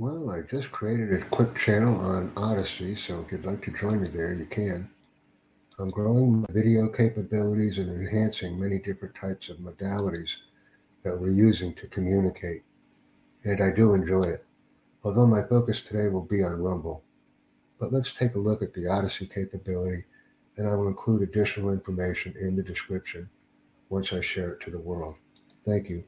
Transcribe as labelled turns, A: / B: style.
A: Well, I just created a quick channel on Odysee, so if you'd like to join me there, you can. I'm growing my video capabilities and enhancing many different types of modalities that we're using to communicate, and I do enjoy it. Although my focus today will be on Rumble. But let's take a look at the Odysee capability, and I will include additional information in the description once I share it to the world. Thank you.